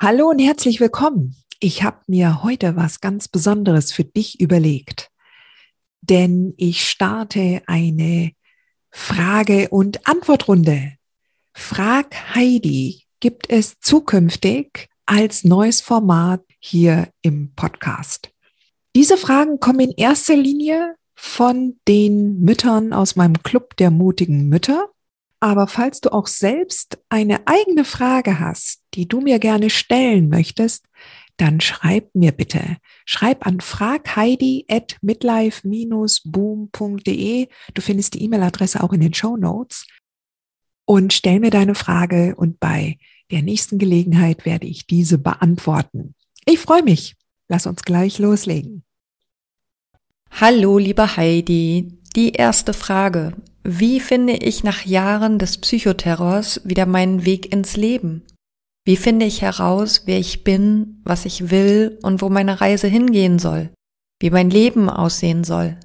Hallo und herzlich willkommen. Ich habe mir heute was ganz Besonderes für dich überlegt, denn ich starte eine Frage- und Antwortrunde. Frag Heidi gibt es zukünftig als neues Format hier im Podcast. Diese Fragen kommen in erster Linie von den Müttern aus meinem Club der mutigen Mütter. Aber falls du auch selbst eine eigene Frage hast, die du mir gerne stellen möchtest, dann schreib mir bitte. Schreib an fragheidi at midlife-boom.de. Du findest die E-Mail-Adresse auch in den Show Notes. Und stell mir deine Frage und bei der nächsten Gelegenheit werde ich diese beantworten. Ich freue mich. Lass uns gleich loslegen. Hallo, liebe Heidi. Die erste Frage. Wie finde ich nach Jahren des Psychoterrors wieder meinen Weg ins Leben? Wie finde ich heraus, wer ich bin, was ich will und wo meine Reise hingehen soll? Wie mein Leben aussehen soll?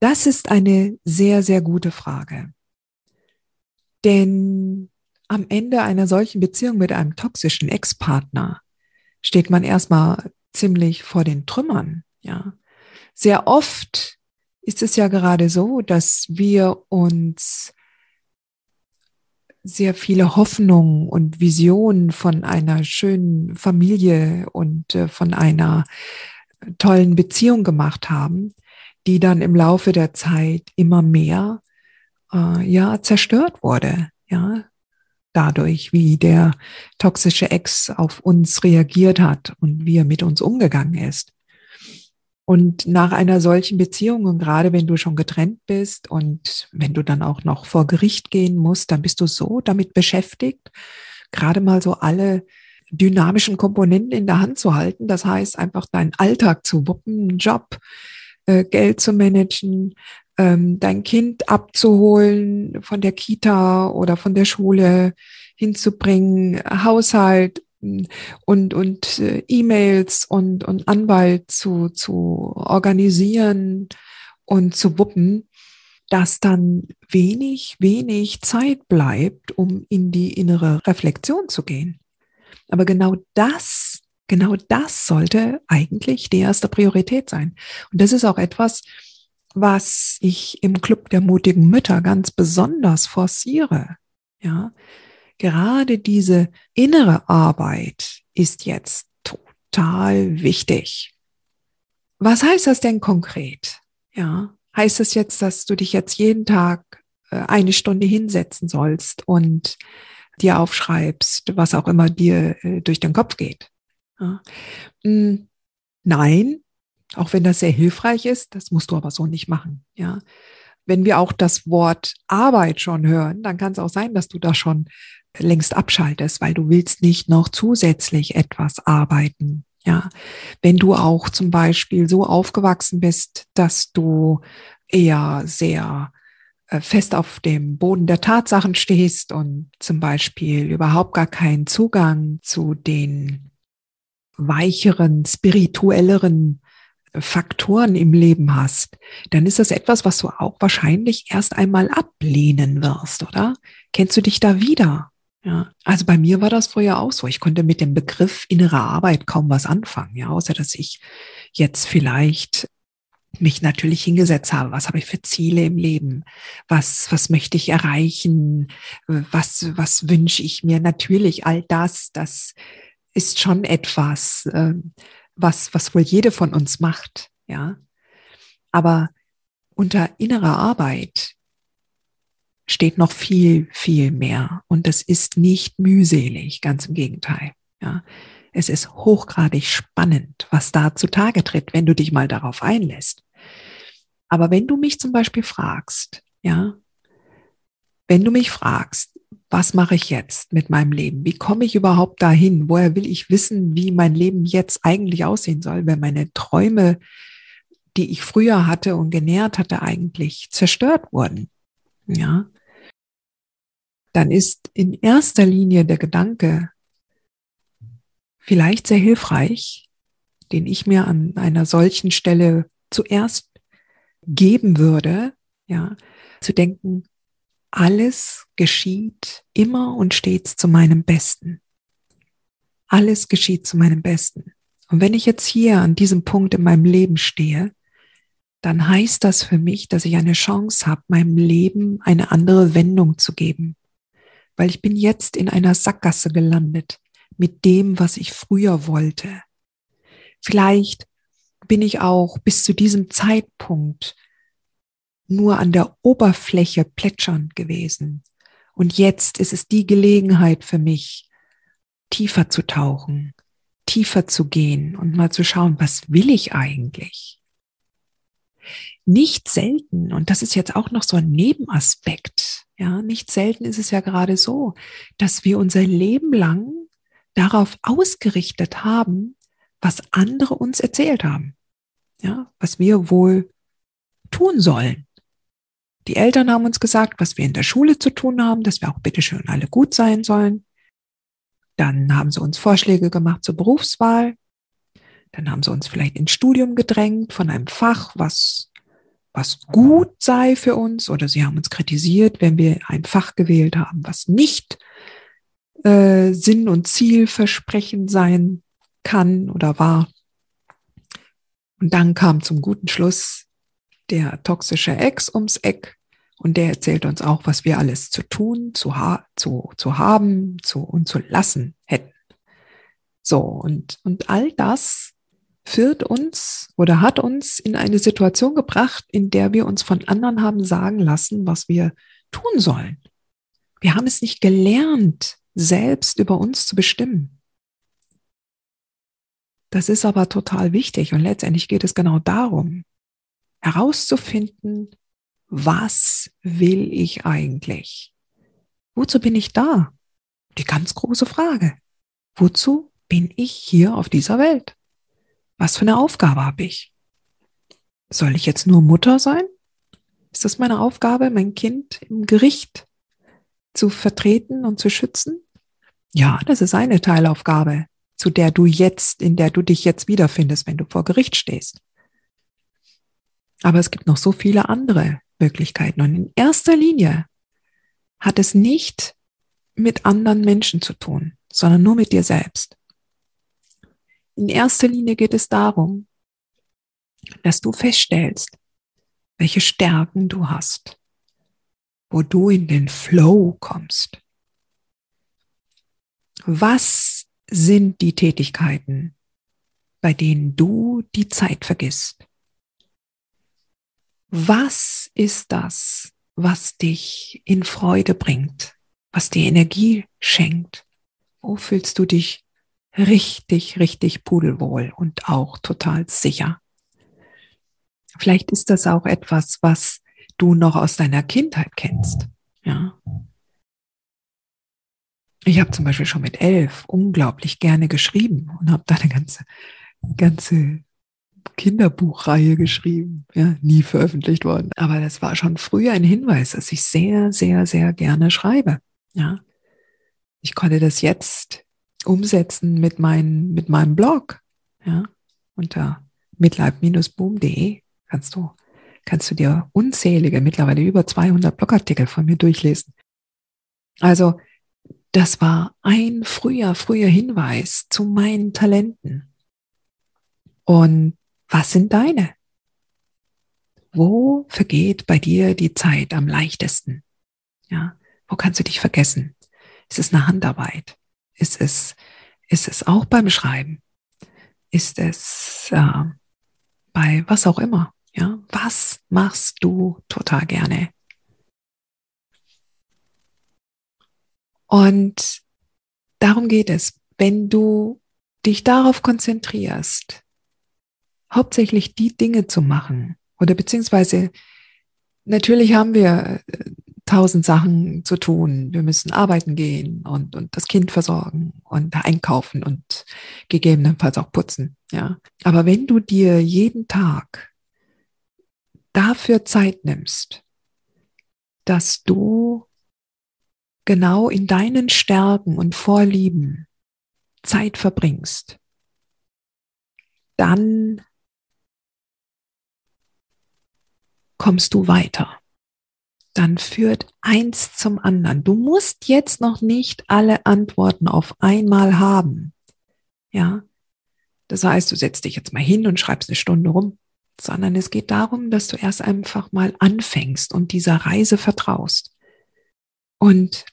Das ist eine sehr, sehr gute Frage. Denn am Ende einer solchen Beziehung mit einem toxischen Ex-Partner steht man erstmal ziemlich vor den Trümmern, ja. Sehr oft ist es ja gerade so, dass wir uns sehr viele Hoffnungen und Visionen von einer schönen Familie und äh, von einer tollen Beziehung gemacht haben, die dann im Laufe der Zeit immer mehr äh, ja zerstört wurde, ja dadurch, wie der toxische Ex auf uns reagiert hat und wie er mit uns umgegangen ist. Und nach einer solchen Beziehung, und gerade wenn du schon getrennt bist und wenn du dann auch noch vor Gericht gehen musst, dann bist du so damit beschäftigt, gerade mal so alle dynamischen Komponenten in der Hand zu halten. Das heißt, einfach deinen Alltag zu wuppen, Job, äh, Geld zu managen, ähm, dein Kind abzuholen von der Kita oder von der Schule hinzubringen, Haushalt, und, und äh, E-Mails und, und Anwalt zu, zu organisieren und zu wuppen, dass dann wenig, wenig Zeit bleibt, um in die innere Reflexion zu gehen. Aber genau das, genau das sollte eigentlich die erste Priorität sein. Und das ist auch etwas, was ich im Club der mutigen Mütter ganz besonders forciere. Ja, gerade diese innere Arbeit ist jetzt total wichtig. Was heißt das denn konkret? Ja, heißt das jetzt, dass du dich jetzt jeden Tag äh, eine Stunde hinsetzen sollst und dir aufschreibst, was auch immer dir äh, durch den Kopf geht? Ja. Hm, nein, auch wenn das sehr hilfreich ist, das musst du aber so nicht machen. Ja, wenn wir auch das Wort Arbeit schon hören, dann kann es auch sein, dass du da schon längst abschaltest, weil du willst nicht noch zusätzlich etwas arbeiten. Ja, wenn du auch zum Beispiel so aufgewachsen bist, dass du eher sehr äh, fest auf dem Boden der Tatsachen stehst und zum Beispiel überhaupt gar keinen Zugang zu den weicheren, spirituelleren Faktoren im Leben hast, dann ist das etwas, was du auch wahrscheinlich erst einmal ablehnen wirst, oder? Kennst du dich da wieder? Ja, also bei mir war das früher auch so. Ich konnte mit dem Begriff innere Arbeit kaum was anfangen, ja, außer dass ich jetzt vielleicht mich natürlich hingesetzt habe. Was habe ich für Ziele im Leben? Was, was möchte ich erreichen? Was, was wünsche ich mir? Natürlich all das, das ist schon etwas, ähm, was, was wohl jede von uns macht, ja. Aber unter innerer Arbeit steht noch viel, viel mehr. Und das ist nicht mühselig, ganz im Gegenteil. Ja. Es ist hochgradig spannend, was da zutage tritt, wenn du dich mal darauf einlässt. Aber wenn du mich zum Beispiel fragst, ja, wenn du mich fragst, was mache ich jetzt mit meinem Leben? Wie komme ich überhaupt dahin? Woher will ich wissen, wie mein Leben jetzt eigentlich aussehen soll, wenn meine Träume, die ich früher hatte und genährt hatte, eigentlich zerstört wurden? Ja. Dann ist in erster Linie der Gedanke vielleicht sehr hilfreich, den ich mir an einer solchen Stelle zuerst geben würde, ja, zu denken, alles geschieht immer und stets zu meinem Besten. Alles geschieht zu meinem Besten. Und wenn ich jetzt hier an diesem Punkt in meinem Leben stehe, dann heißt das für mich, dass ich eine Chance habe, meinem Leben eine andere Wendung zu geben. Weil ich bin jetzt in einer Sackgasse gelandet mit dem, was ich früher wollte. Vielleicht bin ich auch bis zu diesem Zeitpunkt nur an der Oberfläche plätschernd gewesen. Und jetzt ist es die Gelegenheit für mich, tiefer zu tauchen, tiefer zu gehen und mal zu schauen, was will ich eigentlich? Nicht selten, und das ist jetzt auch noch so ein Nebenaspekt, ja, nicht selten ist es ja gerade so, dass wir unser Leben lang darauf ausgerichtet haben, was andere uns erzählt haben, ja, was wir wohl tun sollen. Die Eltern haben uns gesagt, was wir in der Schule zu tun haben, dass wir auch bitteschön alle gut sein sollen. Dann haben sie uns Vorschläge gemacht zur Berufswahl. Dann haben sie uns vielleicht ins Studium gedrängt von einem Fach, was, was gut sei für uns. Oder sie haben uns kritisiert, wenn wir ein Fach gewählt haben, was nicht äh, Sinn und Zielversprechend sein kann oder war. Und dann kam zum guten Schluss der toxische Ex ums Eck und der erzählt uns auch, was wir alles zu tun, zu, ha zu, zu haben, zu und zu lassen hätten. So, und, und all das führt uns oder hat uns in eine Situation gebracht, in der wir uns von anderen haben sagen lassen, was wir tun sollen. Wir haben es nicht gelernt, selbst über uns zu bestimmen. Das ist aber total wichtig und letztendlich geht es genau darum, herauszufinden, was will ich eigentlich? Wozu bin ich da? Die ganz große Frage. Wozu bin ich hier auf dieser Welt? Was für eine Aufgabe habe ich? Soll ich jetzt nur Mutter sein? Ist das meine Aufgabe, mein Kind im Gericht zu vertreten und zu schützen? Ja, das ist eine Teilaufgabe, zu der du jetzt, in der du dich jetzt wiederfindest, wenn du vor Gericht stehst. Aber es gibt noch so viele andere Möglichkeiten. Und in erster Linie hat es nicht mit anderen Menschen zu tun, sondern nur mit dir selbst. In erster Linie geht es darum, dass du feststellst, welche Stärken du hast, wo du in den Flow kommst. Was sind die Tätigkeiten, bei denen du die Zeit vergisst? Was ist das, was dich in Freude bringt, was dir Energie schenkt? Wo fühlst du dich richtig, richtig pudelwohl und auch total sicher? Vielleicht ist das auch etwas, was du noch aus deiner Kindheit kennst. Ja. Ich habe zum Beispiel schon mit elf unglaublich gerne geschrieben und habe da eine ganze, ganze Kinderbuchreihe geschrieben, ja, nie veröffentlicht worden. Aber das war schon früher ein Hinweis, dass ich sehr, sehr, sehr gerne schreibe. Ja, ich konnte das jetzt umsetzen mit, mein, mit meinem Blog. Ja, unter midlife-boom.de kannst du, kannst du dir unzählige, mittlerweile über 200 Blogartikel von mir durchlesen. Also, das war ein früher, früher Hinweis zu meinen Talenten. Und was sind deine? Wo vergeht bei dir die Zeit am leichtesten? Ja, wo kannst du dich vergessen? Ist es eine Handarbeit? Ist es, ist es auch beim Schreiben? Ist es äh, bei was auch immer? Ja, was machst du total gerne? Und darum geht es. Wenn du dich darauf konzentrierst, hauptsächlich die Dinge zu machen oder beziehungsweise natürlich haben wir äh, tausend Sachen zu tun. Wir müssen arbeiten gehen und, und das Kind versorgen und einkaufen und gegebenenfalls auch putzen. Ja. Aber wenn du dir jeden Tag dafür Zeit nimmst, dass du genau in deinen Stärken und Vorlieben Zeit verbringst, dann kommst du weiter dann führt eins zum anderen. Du musst jetzt noch nicht alle Antworten auf einmal haben. Ja. Das heißt, du setzt dich jetzt mal hin und schreibst eine Stunde rum, sondern es geht darum, dass du erst einfach mal anfängst und dieser Reise vertraust. Und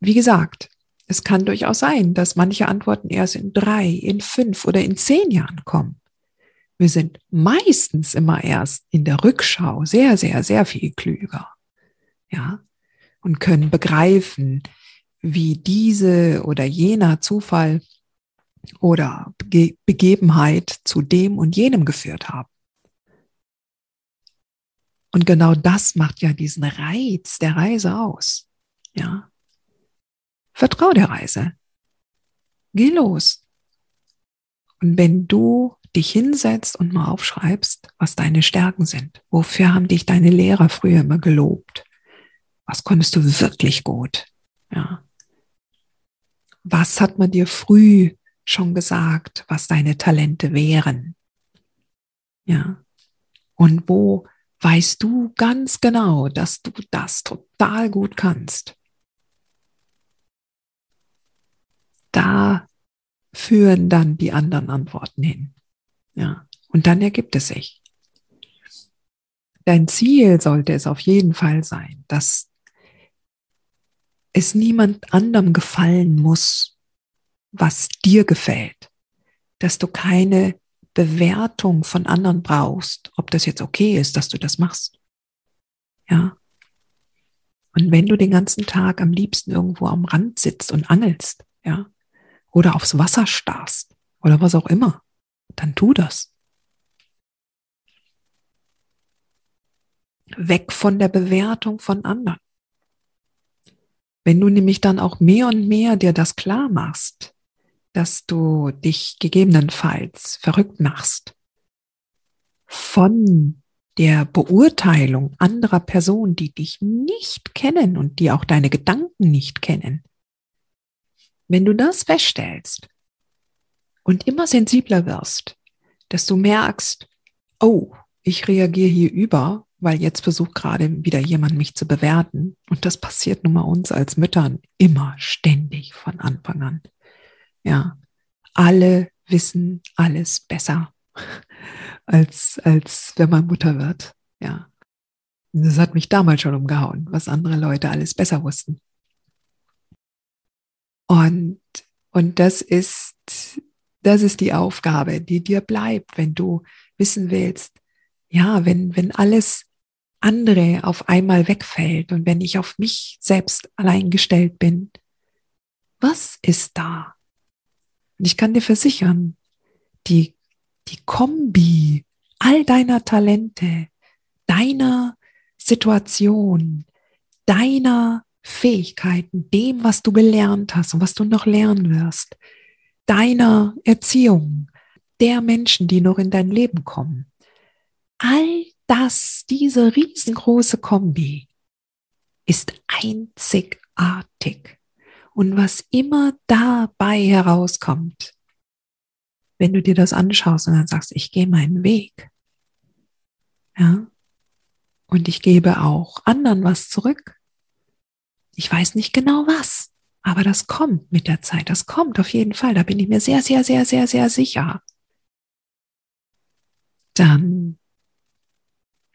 wie gesagt, es kann durchaus sein, dass manche Antworten erst in drei, in fünf oder in zehn Jahren kommen. Wir sind meistens immer erst in der Rückschau sehr, sehr, sehr viel klüger. Ja. Und können begreifen, wie diese oder jener Zufall oder Bege Begebenheit zu dem und jenem geführt haben. Und genau das macht ja diesen Reiz der Reise aus. Ja. Vertrau der Reise. Geh los. Und wenn du dich hinsetzt und mal aufschreibst, was deine Stärken sind. Wofür haben dich deine Lehrer früher immer gelobt? Was konntest du wirklich gut? Ja. Was hat man dir früh schon gesagt, was deine Talente wären? Ja. Und wo weißt du ganz genau, dass du das total gut kannst? Da führen dann die anderen Antworten hin. Ja, und dann ergibt es sich. Dein Ziel sollte es auf jeden Fall sein, dass es niemand anderem gefallen muss, was dir gefällt, dass du keine Bewertung von anderen brauchst, ob das jetzt okay ist, dass du das machst. Ja. Und wenn du den ganzen Tag am liebsten irgendwo am Rand sitzt und angelst, ja, oder aufs Wasser starrst oder was auch immer, dann tu das. Weg von der Bewertung von anderen. Wenn du nämlich dann auch mehr und mehr dir das klar machst, dass du dich gegebenenfalls verrückt machst von der Beurteilung anderer Personen, die dich nicht kennen und die auch deine Gedanken nicht kennen. Wenn du das feststellst, und immer sensibler wirst, dass du merkst, oh, ich reagiere hier über, weil jetzt versucht gerade wieder jemand mich zu bewerten. Und das passiert nun mal uns als Müttern immer ständig von Anfang an. Ja, alle wissen alles besser, als, als wenn man Mutter wird. Ja. Das hat mich damals schon umgehauen, was andere Leute alles besser wussten. Und, und das ist das ist die Aufgabe, die dir bleibt, wenn du wissen willst, ja, wenn, wenn alles andere auf einmal wegfällt und wenn ich auf mich selbst allein gestellt bin, was ist da? Und ich kann dir versichern, die, die Kombi all deiner Talente, deiner Situation, deiner Fähigkeiten, dem, was du gelernt hast und was du noch lernen wirst, deiner Erziehung, der Menschen, die noch in dein Leben kommen. All das, diese riesengroße Kombi, ist einzigartig. Und was immer dabei herauskommt, wenn du dir das anschaust und dann sagst, ich gehe meinen Weg, ja, und ich gebe auch anderen was zurück. Ich weiß nicht genau was. Aber das kommt mit der Zeit, das kommt auf jeden Fall, da bin ich mir sehr, sehr, sehr, sehr, sehr sicher. Dann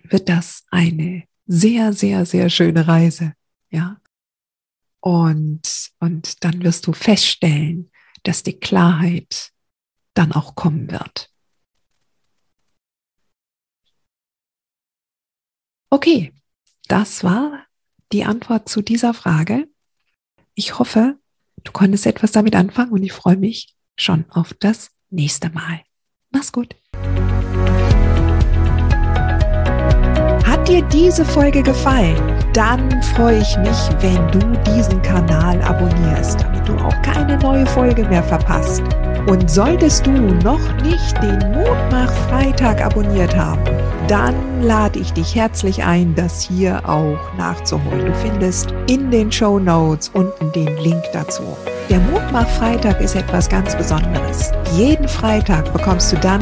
wird das eine sehr, sehr, sehr schöne Reise, ja. Und, und dann wirst du feststellen, dass die Klarheit dann auch kommen wird. Okay, das war die Antwort zu dieser Frage. Ich hoffe, du konntest etwas damit anfangen und ich freue mich, schon auf das nächste Mal. Mach's gut. Hat dir diese Folge gefallen? Dann freue ich mich, wenn du diesen Kanal abonnierst, damit du auch keine neue Folge mehr verpasst. Und solltest du noch nicht den Mutmach Freitag abonniert haben, dann lade ich dich herzlich ein, das hier auch nachzuholen. Du findest in den Show Notes unten den Link dazu. Der Mutmach Freitag ist etwas ganz Besonderes. Jeden Freitag bekommst du dann